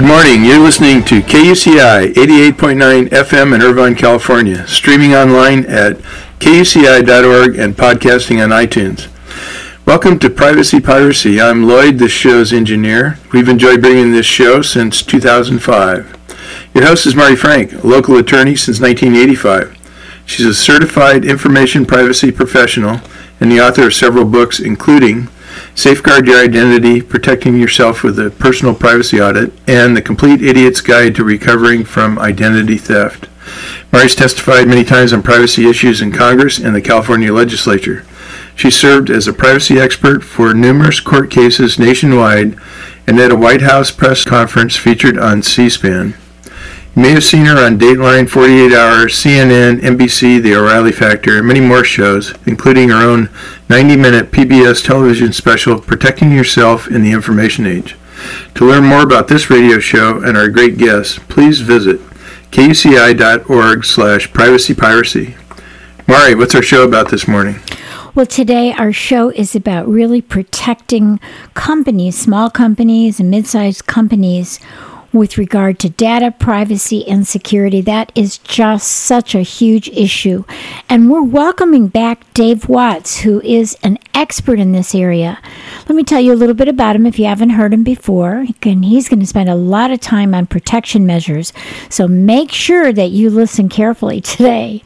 Good morning. You're listening to KUCI 88.9 FM in Irvine, California, streaming online at kuci.org and podcasting on iTunes. Welcome to Privacy Piracy. I'm Lloyd, this show's engineer. We've enjoyed bringing this show since 2005. Your host is Mari Frank, a local attorney since 1985. She's a certified information privacy professional and the author of several books, including Safeguard Your Identity, Protecting Yourself with a Personal Privacy Audit, and The Complete Idiot's Guide to Recovering from Identity Theft. Mari's testified many times on privacy issues in Congress and the California legislature. She served as a privacy expert for numerous court cases nationwide and at a White House press conference featured on C-SPAN. You may have seen her on Dateline, 48 Hours, CNN, NBC, The O'Reilly Factor, and many more shows, including her own 90 minute PBS television special, Protecting Yourself in the Information Age. To learn more about this radio show and our great guests, please visit kuci.org slash privacypiracy. Mari, what's our show about this morning? Well, today our show is about really protecting companies, small companies and mid sized companies with regard to data privacy and security. That is just such a huge issue. And we're welcoming back Dave Watts, who is an expert in this area. Let me tell you a little bit about him if you haven't heard him before. And he's going to spend a lot of time on protection measures. So make sure that you listen carefully today.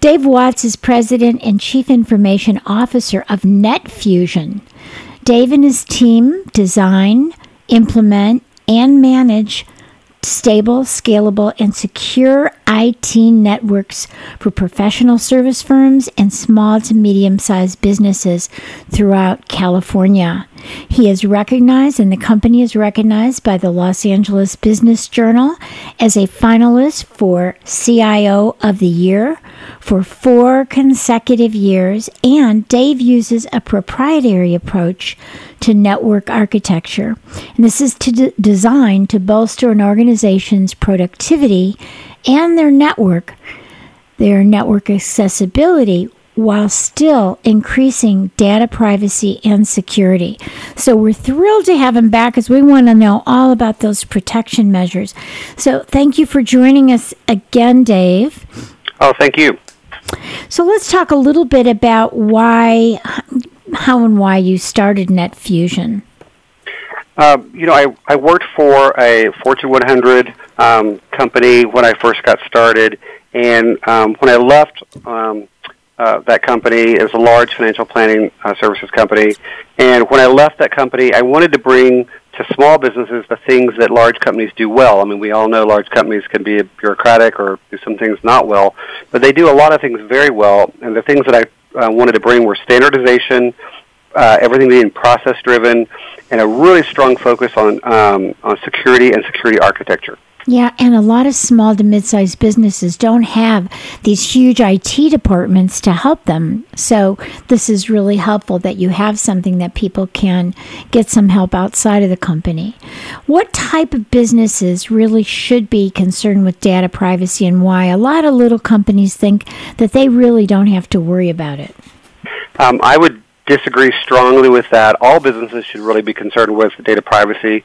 Dave Watts is president and chief information officer of NetFusion. Dave and his team design, implement, and manage stable, scalable, and secure IT networks for professional service firms and small to medium sized businesses throughout California. He is recognized, and the company is recognized by the Los Angeles Business Journal as a finalist for CIO of the Year for four consecutive years. And Dave uses a proprietary approach to network architecture. And this is to d- designed to bolster an organization's productivity and their network, their network accessibility while still increasing data privacy and security. So we're thrilled to have him back as we want to know all about those protection measures. So thank you for joining us again, Dave. Oh, thank you. So let's talk a little bit about why, how and why you started NetFusion. Uh, you know, I, I worked for a Fortune 100 um, company when I first got started, and um, when I left um, uh, that company, it was a large financial planning uh, services company. And when I left that company, I wanted to bring to small businesses the things that large companies do well. I mean, we all know large companies can be bureaucratic or do some things not well, but they do a lot of things very well. And the things that I uh, wanted to bring were standardization, uh, everything being process driven, and a really strong focus on um, on security and security architecture. Yeah, and a lot of small to mid sized businesses don't have these huge IT departments to help them. So, this is really helpful that you have something that people can get some help outside of the company. What type of businesses really should be concerned with data privacy and why? A lot of little companies think that they really don't have to worry about it. Um, I would disagree strongly with that. All businesses should really be concerned with data privacy.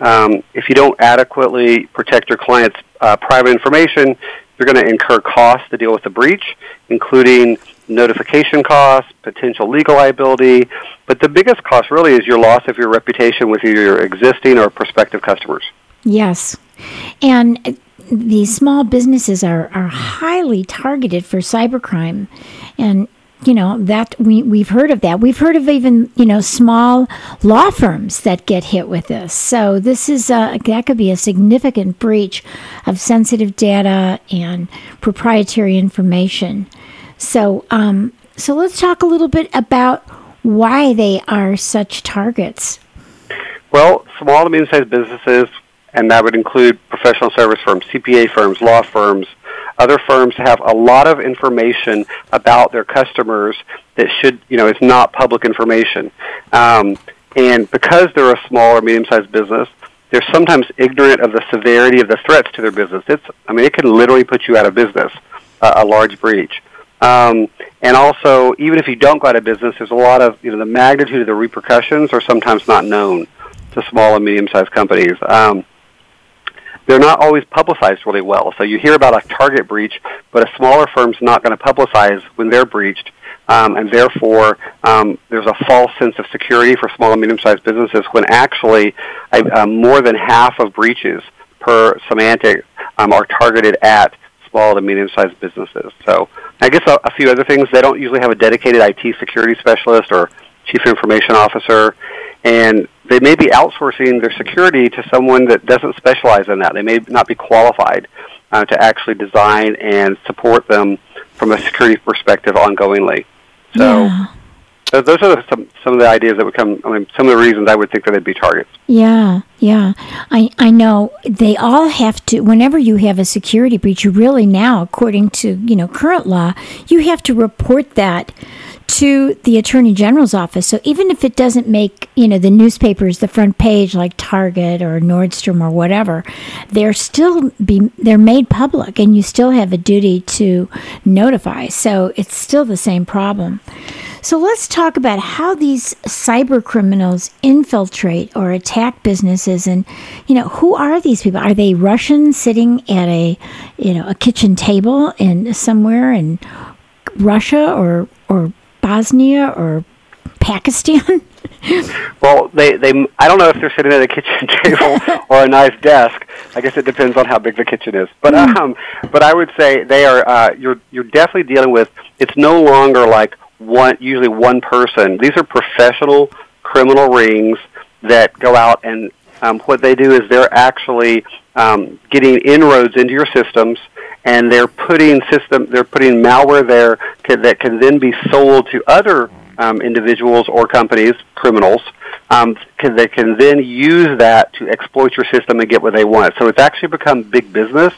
Um, if you don't adequately protect your clients' uh, private information, you're going to incur costs to deal with the breach, including notification costs, potential legal liability, but the biggest cost really is your loss of your reputation with either your existing or prospective customers. Yes. And these small businesses are, are highly targeted for cybercrime. And you know that we we've heard of that. We've heard of even you know small law firms that get hit with this. So this is a, that could be a significant breach of sensitive data and proprietary information. So um, so let's talk a little bit about why they are such targets. Well, small to medium-sized businesses, and that would include professional service firms, CPA firms, law firms, other firms have a lot of information about their customers that should, you know, is not public information. Um, and because they're a small or medium-sized business, they're sometimes ignorant of the severity of the threats to their business. It's, I mean, it can literally put you out of business, uh, a large breach. Um, and also, even if you don't go out of business, there's a lot of, you know, the magnitude of the repercussions are sometimes not known to small and medium-sized companies. Um, they're not always publicized really well. So you hear about a target breach, but a smaller firm's not going to publicize when they're breached, um, and therefore um, there's a false sense of security for small and medium-sized businesses when actually uh, more than half of breaches per Symantec um, are targeted at small to medium-sized businesses. So I guess a, a few other things. They don't usually have a dedicated IT security specialist or chief information officer, and they may be outsourcing their security to someone that doesn't specialize in that. They may not be qualified uh, to actually design and support them from a security perspective ongoingly. So. Yeah. those are some some of the ideas that would come. I mean, some of the reasons I would think that they'd be targets. Yeah, yeah. I I know they all have to. Whenever you have a security breach, you really now, according to you know current law, you have to report that to the attorney general's office. So even if it doesn't make, you know, the newspapers the front page like Target or Nordstrom or whatever, they're still be they're made public and you still have a duty to notify. So it's still the same problem. So let's talk about how these cyber criminals infiltrate or attack businesses and you know who are these people are they Russians sitting at a you know a kitchen table in somewhere in Russia or or Bosnia or Pakistan? well, they they I don't know if they're sitting at a kitchen table or a nice desk. I guess it depends on how big the kitchen is. But mm. um, but I would say they are. Uh, you're you're definitely dealing with. It's no longer like one usually one person. These are professional criminal rings that go out and um, what they do is they're actually um, getting inroads into your systems and they're putting system they're putting malware there that can then be sold to other um, individuals or companies, criminals, um, can, they can then use that to exploit your system and get what they want. So it's actually become big business.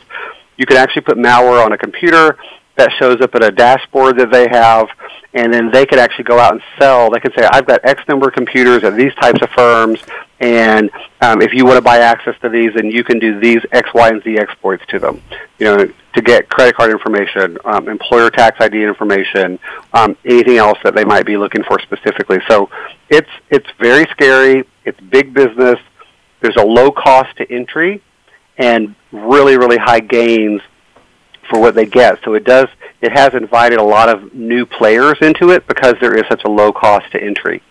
You can actually put malware on a computer that shows up at a dashboard that they have, and then they could actually go out and sell. They could say, I've got X number of computers at these types of firms, and um, if you want to buy access to these, then you can do these X, Y, and Z exploits to them. You know, to get credit card information, um, employer tax ID information, um, anything else that they might be looking for specifically. So it's it's very scary. It's big business. There's a low cost to entry, and really really high gains for what they get. So it does it has invited a lot of new players into it because there is such a low cost to entry.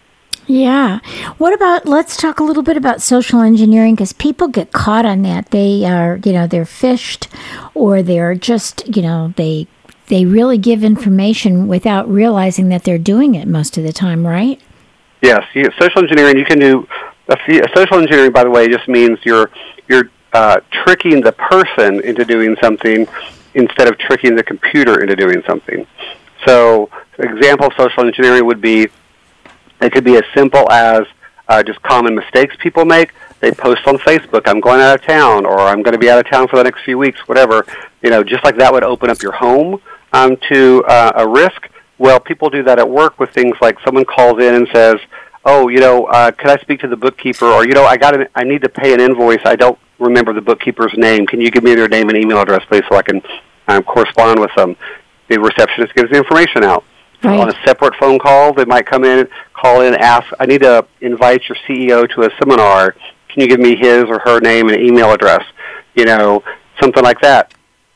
Yeah. What about, let's talk a little bit about social engineering because people get caught on that. They are, you know, they're phished or they're just, you know, they they really give information without realizing that they're doing it most of the time, right? Yes. Social engineering, you can do, a few, social engineering, by the way, just means you're, you're uh, tricking the person into doing something instead of tricking the computer into doing something. So, example of social engineering would be it could be as simple as uh, just common mistakes people make. They post on Facebook, "I'm going out of town," or "I'm going to be out of town for the next few weeks," whatever. You know, just like that would open up your home um, to uh, a risk. Well, people do that at work with things like someone calls in and says, "Oh, you know, uh, could I speak to the bookkeeper?" Or, "You know, I got an, I need to pay an invoice. I don't remember the bookkeeper's name. Can you give me their name and email address, please, so I can um, correspond with them?" The receptionist gives the information out. Right. On a separate phone call, they might come in, call in, ask, I need to invite your CEO to a seminar. Can you give me his or her name and email address? You know, something like that.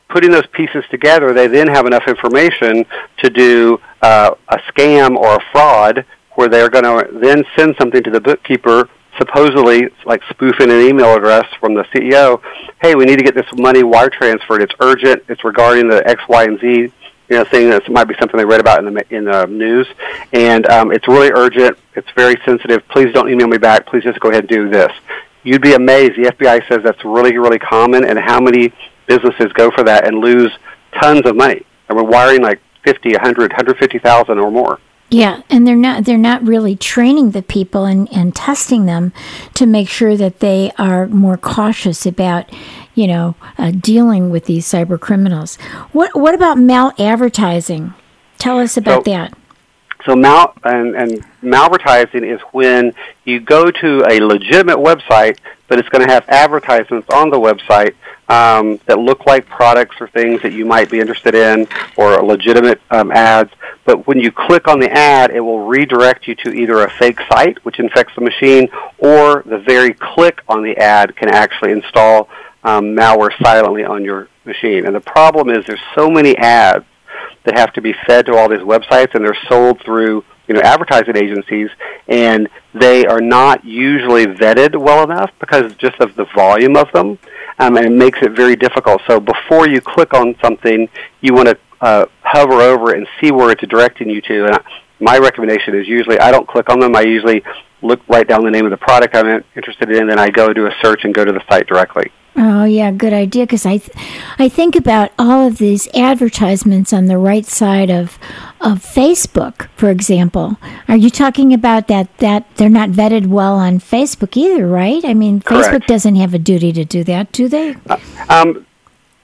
Putting those pieces together, they then have enough information to do uh, a scam or a fraud where they're going to then send something to the bookkeeper supposedly like spoofing an email address from the CEO. Hey, we need to get this money wire transferred. It's urgent. It's regarding the X, Y, and Z you know, saying that might be something they read about in the in the news, and um, it's really urgent. It's very sensitive. Please don't email me back. Please just go ahead and do this. You'd be amazed. The FBI says that's really really common, and how many businesses go for that and lose tons of money. And we're wiring like fifty, a hundred, hundred fifty thousand or more. Yeah, and they're not they're not really training the people and, and testing them to make sure that they are more cautious about you know, uh, dealing with these cyber criminals. What what about mal-advertising? Tell us about So- that. So mal and, and malvertising is when you go to a legitimate website, but it's going to have advertisements on the website um, that look like products or things that you might be interested in, or legitimate um, ads. But when you click on the ad, it will redirect you to either a fake site, which infects the machine, or the very click on the ad can actually install um, malware silently on your machine. And the problem is there's so many ads that have to be fed to all these websites and they're sold through you know advertising agencies and they are not usually vetted well enough because just of the volume of them um, and it makes it very difficult. So before you click on something you want to uh, hover over and see where it's directing you to. And I, my recommendation is usually I don't click on them. I usually look right down the name of the product I'm interested in then I go do a search and go to the site directly Oh yeah, good idea. Because I, th- I think about all of these advertisements on the right side of, of Facebook, for example. Are you talking about that? That they're not vetted well on Facebook either, right? I mean, Facebook Correct. doesn't have a duty to do that, do they? Um,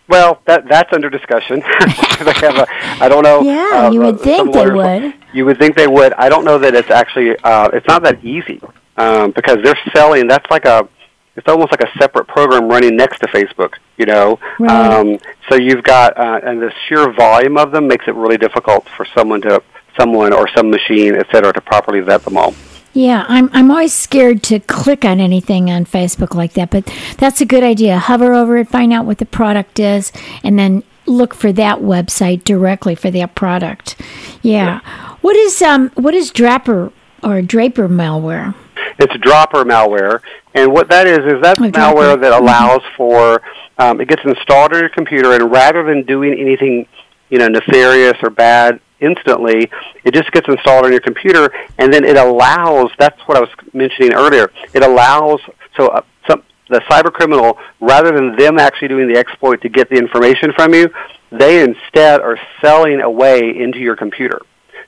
well, that that's under discussion. they have a, I don't know. Yeah, uh, you would uh, think they would. You would think they would. I don't know that it's actually. Uh, it's not that easy um, because they're selling. That's like a. It's almost like a separate program running next to Facebook. You know. Right. Um, so you've got, uh, and the sheer volume of them makes it really difficult for someone to, someone or some machine, et cetera, to properly vet them all. Yeah, I'm I'm always scared to click on anything on Facebook like that, but that's a good idea. Hover over it, find out what the product is, and then look for that website directly for that product. Yeah. What is um what is Draper or Draper malware? It's dropper malware, and what that is is that's dropper. malware that allows for um, it gets installed on your computer, and rather than doing anything, you know, nefarious or bad instantly, it just gets installed on your computer, and then it allows. That's what I was mentioning earlier. It allows so uh, some the cyber criminal, rather than them actually doing the exploit to get the information from you, they instead are selling a way into your computer.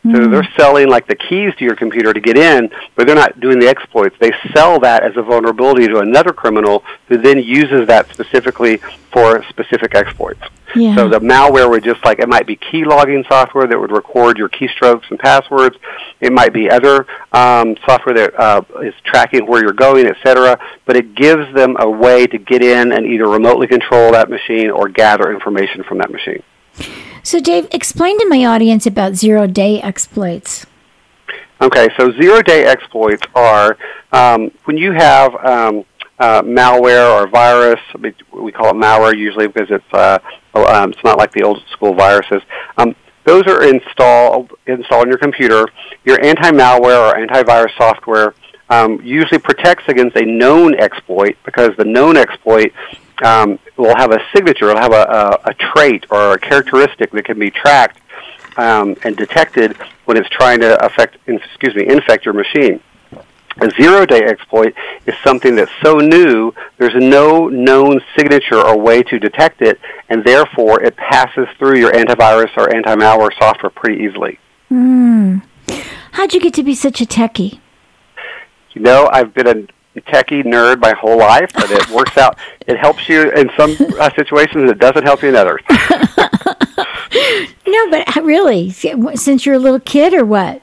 So they're selling like the keys to your computer to get in, but they're not doing the exploits. They sell that as a vulnerability to another criminal who then uses that specifically for specific exploits. Yeah. So the malware would just like it might be key logging software that would record your keystrokes and passwords. It might be other um, software that uh, is tracking where you're going, etc. But it gives them a way to get in and either remotely control that machine or gather information from that machine. So Dave, explain to my audience about zero day exploits. Okay, so zero day exploits are um, when you have um, uh, malware or virus. we- call it malware usually because it's uh, um, it's not like the old school viruses. Um, those are installed installed on your computer. Your anti-malware or antivirus software um, usually protects against a known exploit because the known exploit um, will have a signature, it'll have a, a, a trait or a characteristic that can be tracked um, and detected when it's trying to affect, excuse me, infect your machine. A zero-day exploit is something that's so new, there's no known signature or way to detect it, and therefore it passes through your antivirus or anti-malware software pretty easily. How'd you get to be such a techie? You know, I've been a techie nerd my whole life, but it works out. It helps you in some uh, situations. It doesn't help you in others. No, but uh, really, since you're a little kid or what?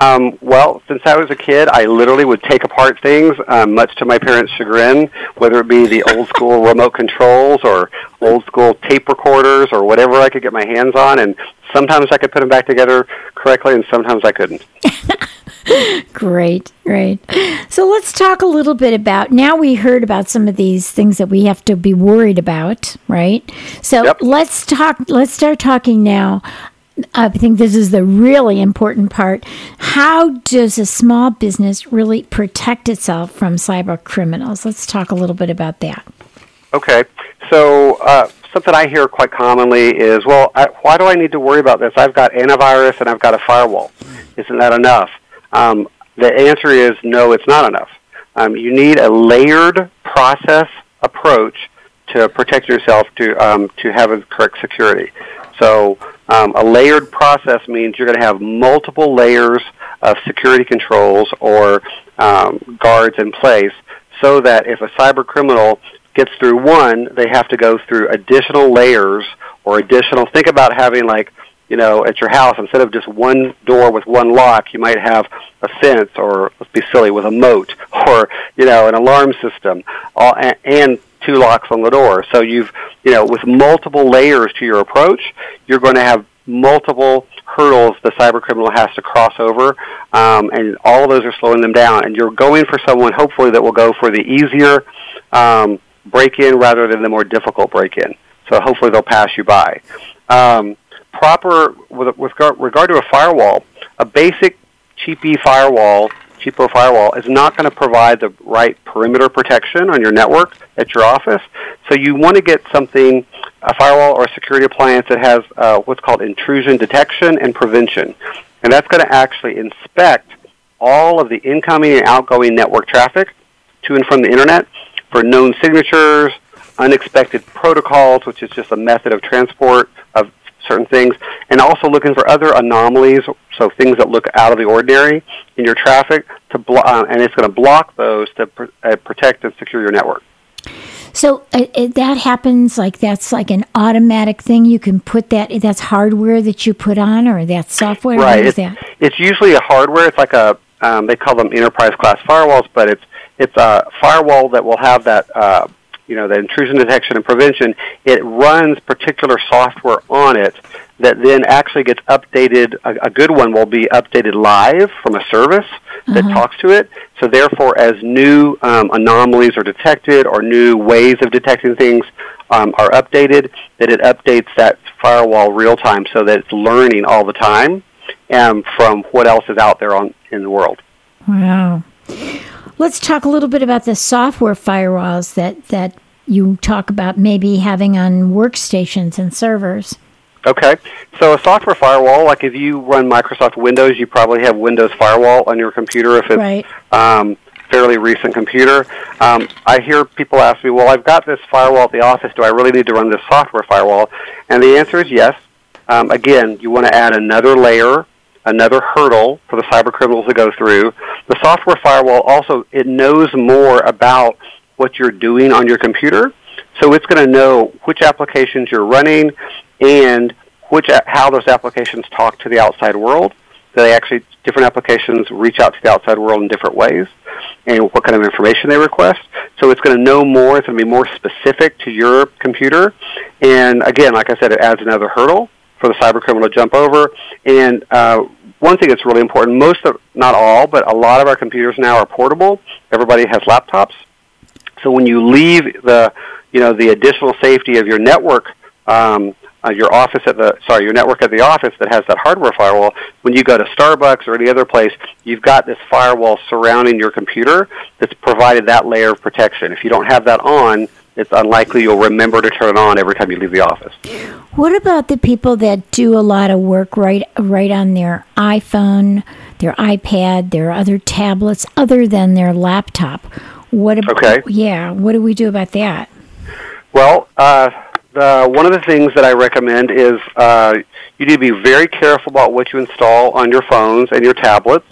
Um, well, since I was a kid, I literally would take apart things, um, much to my parents' chagrin, whether it be the old school remote controls or old school tape recorders or whatever I could get my hands on. And sometimes I could put them back together correctly, and sometimes I couldn't. Great, great. So let's talk a little bit about now we heard about some of these things that we have to be worried about, right? So Yep. let's talk let's start talking now. I think this is the really important part. How does a small business really protect itself from cyber criminals? Let's talk a little bit about that. Okay, so uh, something I hear quite commonly is, well, I, why do I need to worry about this? I've got antivirus and I've got a firewall. Isn't that enough? Um, the answer is no, it's not enough. Um, you need a layered process approach to protect yourself to um, to have a correct security. So um, a layered process means you're going to have multiple layers of security controls or um, guards in place so that if a cyber criminal gets through one, they have to go through additional layers or additional. Think about having like you know, at your house, instead of just one door with one lock, you might have a fence, or let's be silly, with a moat, or you know, an alarm system, all, and and two locks on the door. So you've, you know, with multiple layers to your approach, you're going to have multiple hurdles the cyber criminal has to cross over, um, and all of those are slowing them down. And you're going for someone, hopefully, that will go for the easier um, break-in rather than the more difficult break-in. So hopefully, they'll pass you by. Um, proper with, with regard to a firewall, a basic cheapy firewall, cheapo firewall, is not going to provide the right perimeter protection on your network at your office. So you want to get something, a firewall or a security appliance that has uh, what's called intrusion detection and prevention, and that's going to actually inspect all of the incoming and outgoing network traffic to and from the internet for known signatures, unexpected protocols, which is just a method of transport of certain things, and also looking for other anomalies, so things that look out of the ordinary in your traffic, to blo- uh, and it's going to block those to pr- uh, protect and secure your network. So uh, that happens like that's like an automatic thing. You can put that. That's hardware that you put on, or that's software. Right. It's, that? it's usually a hardware. It's like a um, they call them enterprise class firewalls, but it's it's a firewall that will have that uh, you know, the intrusion detection and prevention, it runs particular software on it that then actually gets updated. A, a good one will be updated live from a service that uh-huh. talks to it. So therefore, as new um, anomalies are detected or new ways of detecting things um, are updated, that it updates that firewall real time so that it's learning all the time um, from what else is out there on in the world. Wow. Let's talk a little bit about the software firewalls that, that you talk about maybe having on workstations and servers. Okay. So a software firewall, like if you run Microsoft Windows, you probably have Windows Firewall on your computer if it's right. um, fairly recent computer. Um, I hear people ask me, well, I've got this firewall at the office. Do I really need to run this software firewall? And the answer is yes. Um, again, you want to add another layer another hurdle for the cyber criminals to go through. The software firewall also it knows more about what you're doing on your computer, so it's going to know which applications you're running and which how those applications talk to the outside world. They actually different applications reach out to the outside world in different ways, and what kind of information they request. So it's going to know more. It's going to be more specific to your computer. And again, like I said, it adds another hurdle for the cyber criminal to jump over. And uh, one thing that's really important, most of, not all, but a lot of our computers now are portable. Everybody has laptops. So when you leave the, you know, the additional safety of your network, um, uh, your office at the, sorry, your network at the office that has that hardware firewall, when you go to Starbucks or any other place, you've got this firewall surrounding your computer that's provided that layer of protection. If you don't have that on, it's unlikely you'll remember to turn it on every time you leave the office. What about the people that do a lot of work right right on their iPhone, their iPad, their other tablets other than their laptop? What about, okay. yeah, what do we do about that? Well, uh, the, one of the things that I recommend is uh, you need to be very careful about what you install on your phones and your tablets.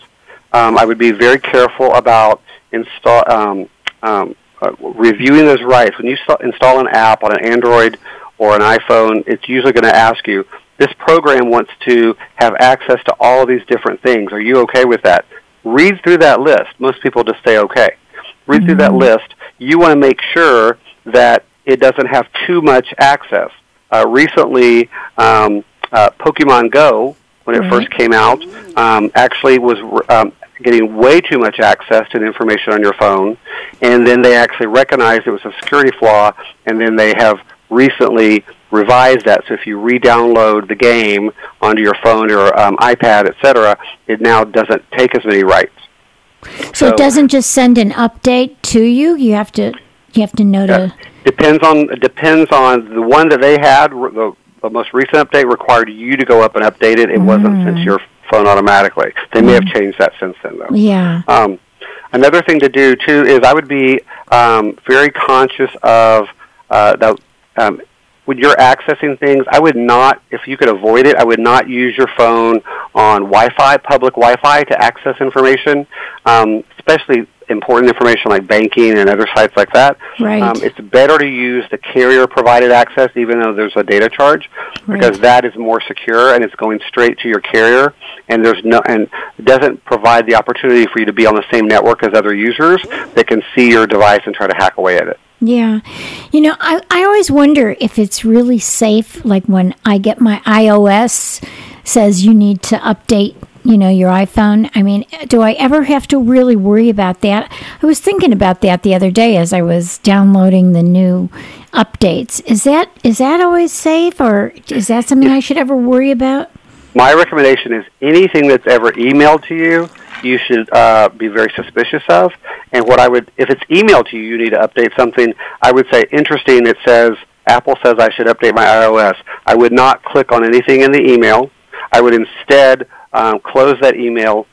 Um, I would be very careful about install um, um, uh, reviewing those rights. When you install an app on an Android or an iPhone, it's usually going to ask you, this program wants to have access to all of these different things. Are you okay with that? Read through that list. Most people just say okay. Read mm-hmm. through that mm-hmm. list. You want to make sure that it doesn't have too much access. Uh, recently, um, uh, Pokemon Go, when it right. first came out, um, actually was um, getting way too much access to the information on your phone, and then they actually recognized it was a security flaw, and then they have recently revised that. So if you re-download the game onto your phone or um, iPad, etc., it now doesn't take as many rights. So, so, it doesn't just send an update to you. You have to you have to know to. Depends on depends on the one that they had. The, the most recent update required you to go up and update it. It mm. wasn't since your phone automatically. They may have mm. changed that since then, though. Yeah. Um, another thing to do too is I would be um, very conscious of uh, that. Um, when you're accessing things, I would not, if you could avoid it, I would not use your phone on Wi-Fi, public Wi-Fi, to access information. Um, especially important information like banking and other sites like that, Right. um, it's better to use the carrier provided access, even though there's a data charge, because Right. that is more secure and it's going straight to your carrier, and there's no and doesn't provide the opportunity for you to be on the same network as other users that can see your device and try to hack away at it. Yeah. You know, I, I always wonder if it's really safe, like when I get my iOS says you need to update, you know, your iPhone. I mean, do I ever have to really worry about that? I was thinking about that the other day as I was downloading the new updates. Is that is that always safe or is that something I should ever worry about? My recommendation is anything that's ever emailed to you, you should uh, be very suspicious of. And what I would, if it's emailed to you, you need to update something. I would say, interesting. It says Apple says I should update my iOS. I would not click on anything in the email. I would instead um, close that email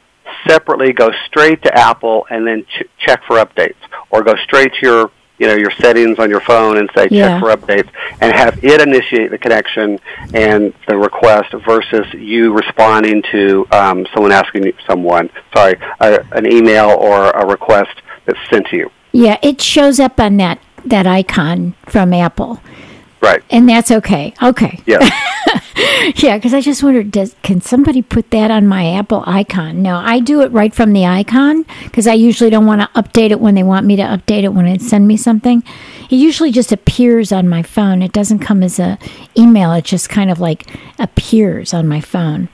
separately, go straight to Apple, and then ch- check for updates, or go straight to your you know your settings on your phone and say Yeah. check for updates, and have it initiate the connection and the request versus you responding to um, someone asking someone sorry a, an email or a request that's sent to you. Yeah, it shows up on that that icon from Apple. Right. And that's okay. Okay. Yes. Yeah, because I just wondered, does can somebody put that on my Apple icon? No, I do it right from the icon because I usually don't want to update it when they want me to update it when they send me something. It usually just appears on my phone. It doesn't come as a email. It just kind of like appears on my phone.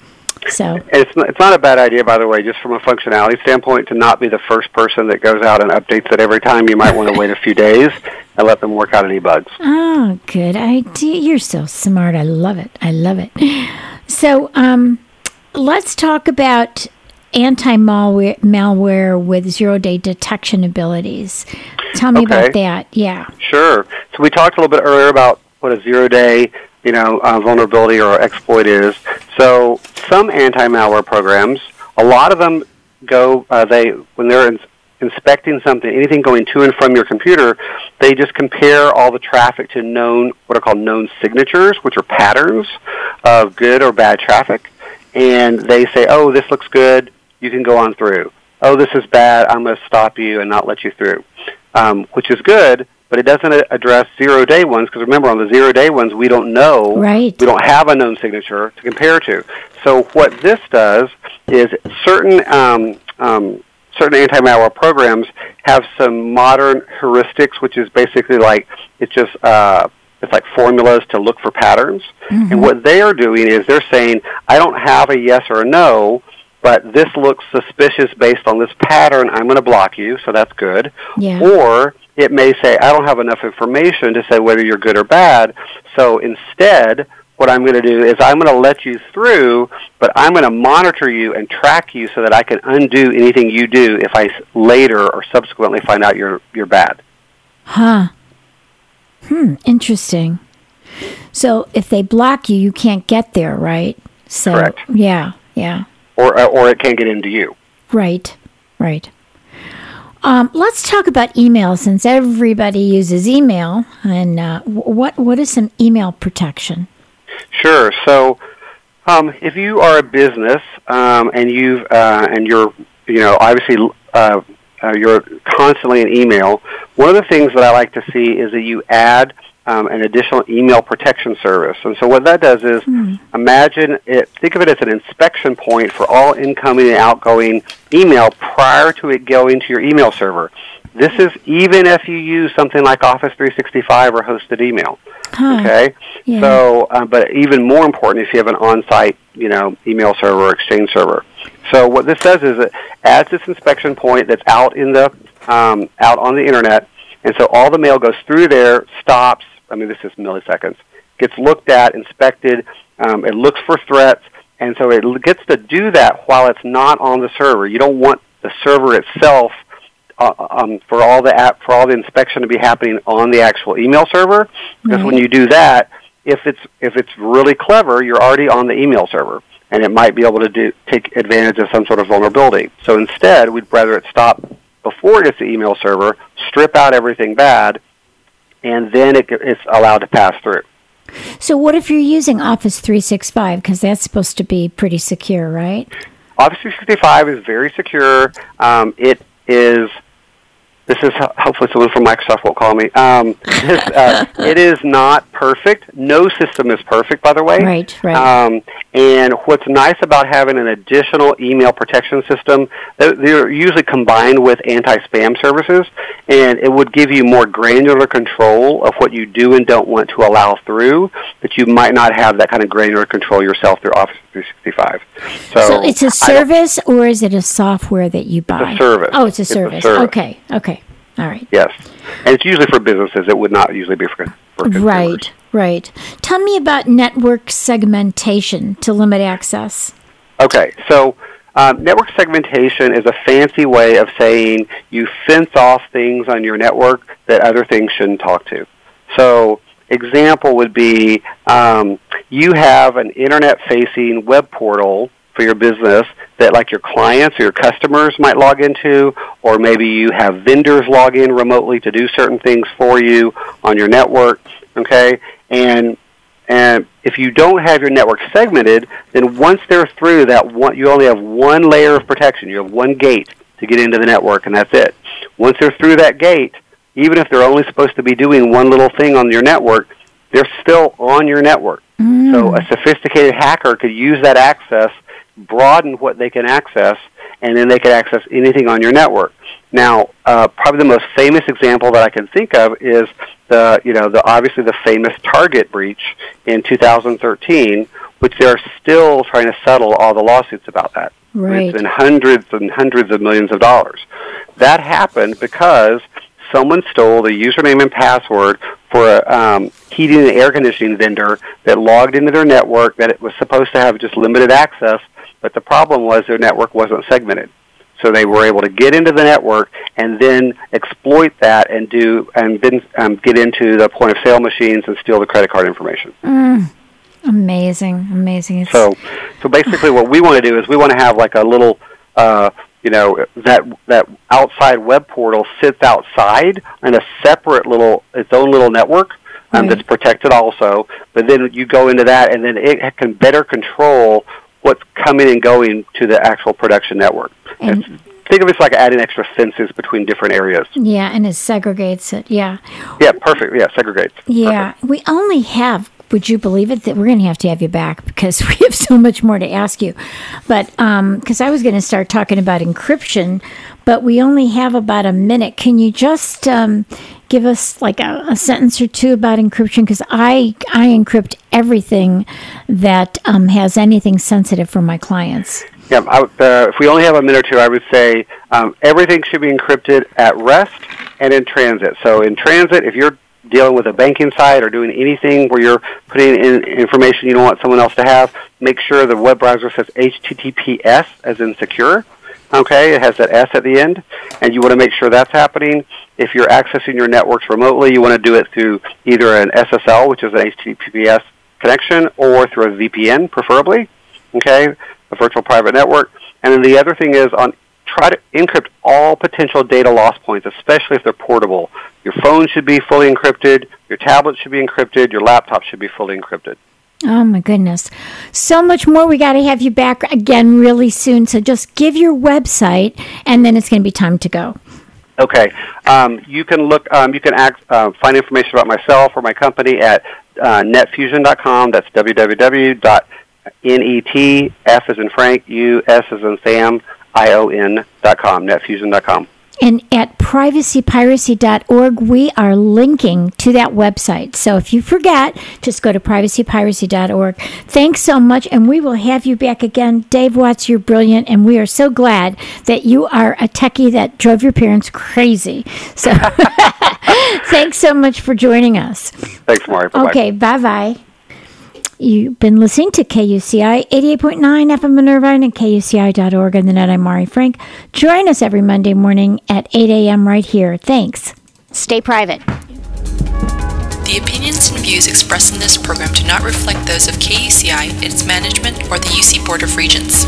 So it's not, it's not a bad idea, by the way, just from a functionality standpoint, to not be the first person that goes out and updates it every time. You might want to wait a few days and let them work out any bugs. Oh, good idea. You're so smart. I love it. I love it. So, um, let's talk about anti-malware with zero-day detection abilities. Tell me about that. Yeah. Sure. So we talked a little bit earlier about what a zero-day, you know, uh, vulnerability or exploit is. So some anti-malware programs, a lot of them go, uh, they when they're ins- inspecting something, anything going to and from your computer, they just compare all the traffic to known, what are called known signatures, which are patterns of good or bad traffic, and they say, oh, this looks good, you can go on through. Oh, this is bad, I'm going to stop you and not let you through, um, which is good. But it doesn't address zero day ones because remember on the zero day ones we don't know Right. we don't have a known signature to compare to. So what this does is certain um, um, certain anti-malware programs have some modern heuristics, which is basically like it's just uh, it's like formulas to look for patterns. And what they are doing is they're saying, I don't have a yes or a no, but this looks suspicious based on this pattern. I'm going to block you, so that's good. Yeah. Or it may say, I don't have enough information to say whether you're good or bad. So instead, what I'm going to do is I'm going to let you through, but I'm going to monitor you and track you so that I can undo anything you do if I later or subsequently find out you're you're bad. Huh. Hmm. Interesting. So if they block you, you can't get there, right? So Correct. yeah, yeah. Or uh, or it can't get into you. Right, right. Um, let's talk about email since everybody uses email. And uh, what what is some email protection? Sure. So, um, if you are a business um, and you've uh, and you're you know obviously uh, uh, you're constantly in email, one of the things that I like to see is that you add um, an additional email protection service. And so what that does is imagine it. Think of it as an inspection point for all incoming and outgoing email prior to it going to your email server. This is even if you use something like Office 365 or hosted email. Huh. Okay. Yeah. So, uh, but even more important, if you have an on-site, you know, email server or Exchange server. So, what this does is it adds this inspection point that's out in the um, out on the internet, and so all the mail goes through there, stops. I mean, this is milliseconds. Gets looked at, inspected. Um, it looks for threats, and so it gets to do that while it's not on the server. You don't want the server itself uh, um, for all the app, for all the inspection to be happening on the actual email server. Because when you do that, if it's if it's really clever, you're already on the email server, and it might be able to do take advantage of some sort of vulnerability. So instead, we'd rather it stop before it gets to the email server, strip out everything bad, and then it, it's allowed to pass through. So what if you're using Office 365 because that's supposed to be pretty secure, right? Office 365 is very secure. Um, it is this is hopefully someone from Microsoft won't call me. Um, this, uh, it is not perfect. No system is perfect, by the way. Right, right. Um, and what's nice about having an additional email protection system, they're usually combined with anti-spam services, and it would give you more granular control of what you do and don't want to allow through. But you might not have that kind of granular control yourself through Office 365. So, so it's a service, or is it a software that you buy? It's a service. Oh, it's a service. It's a service. Okay, okay. All right. Yes, and it's usually for businesses. It would not usually be for, for consumers. Right, right. Tell me about network segmentation to limit access. Okay, so um, network segmentation is a fancy way of saying you fence off things on your network that other things shouldn't talk to. So, example would be um, you have an internet-facing web portal for your business that like your clients or your customers might log into, or maybe you have vendors log in remotely to do certain things for you on your network. Okay, and and if you don't have your network segmented, then once they're through that one, you only have one layer of protection. You have one gate to get into the network, and that's it. Once they're through that gate, even if they're only supposed to be doing one little thing on your network, they're still on your network. Mm. So a sophisticated hacker could use that access broaden what they can access, and then they can access anything on your network. Now, uh, probably the most famous example that I can think of is the, you know, the obviously the famous Target breach in 2013, which they're still trying to settle all the lawsuits about that. Right. It's been hundreds and hundreds of millions of dollars. That happened because someone stole the username and password for a um, heating and air conditioning vendor that logged into their network that it was supposed to have just limited access but the problem was their network wasn't segmented. So they were able to get into the network and then exploit that and do and then um, get into the point of sale machines and steal the credit card information. Mm, amazing, amazing. It's so, so basically, what we want to do is we want to have like a little, uh, you know, that that outside web portal sits outside in a separate little its own little network. Um, right. That's protected also, but then you go into that, and then it can better control what's coming and going to the actual production network. And think of it as like adding extra fences between different areas. Yeah, and it segregates it. Yeah. Yeah, perfect. Yeah, segregates. Yeah, perfect. we only have. Would you believe it that we're going to have to have you back because we have so much more to ask you? But because um, I was going to start talking about encryption, but we only have about a minute. Can you just um, give us like a, a, sentence or two about encryption? Because I I encrypt everything that um, has anything sensitive for my clients. Yeah, I, uh, if we only have a minute or two, I would say um, everything should be encrypted at rest and in transit. So in transit, if you're dealing with a banking site or doing anything where you're putting in information you don't want someone else to have, make sure the web browser says HTTPS as in secure Okay, it has that S at the end, and you want to make sure that's happening. If you're accessing your networks remotely, you want to do it through either an SSL, which is an HTTPS connection, or through a VPN, preferably. Okay, a virtual private network. And then the other thing is on try to encrypt all potential data loss points, especially if they're portable. Your phone should be fully encrypted, your tablet should be encrypted, your laptop should be fully encrypted. Oh my goodness. So much more. We got to have you back again really soon. So just give your website and then it's going to be time to go. Okay. Um, you can look, um, you can act, uh, find information about myself or my company at uh, netfusion.com. That's www.netf as in Frank, U, S as in Sam, I-O-N.com, netfusion.com. And at privacypiracy.org, we are linking to that website. So if you forget, just go to privacypiracy.org. Thanks so much, and we will have you back again. Dave Watts, you're brilliant, and we are so glad that you are a techie that drove your parents crazy. So thanks so much for joining us. Thanks, Mari. Okay, bye bye. You've been listening to KUCI 88.9 FM in Irvine and KUCI.org on the net. I'm Mari Frank. Join us every Monday morning at 8 a.m. right here. Thanks. Stay private. The opinions and views expressed in this program do not reflect those of KUCI, its management, or the UC Board of Regents.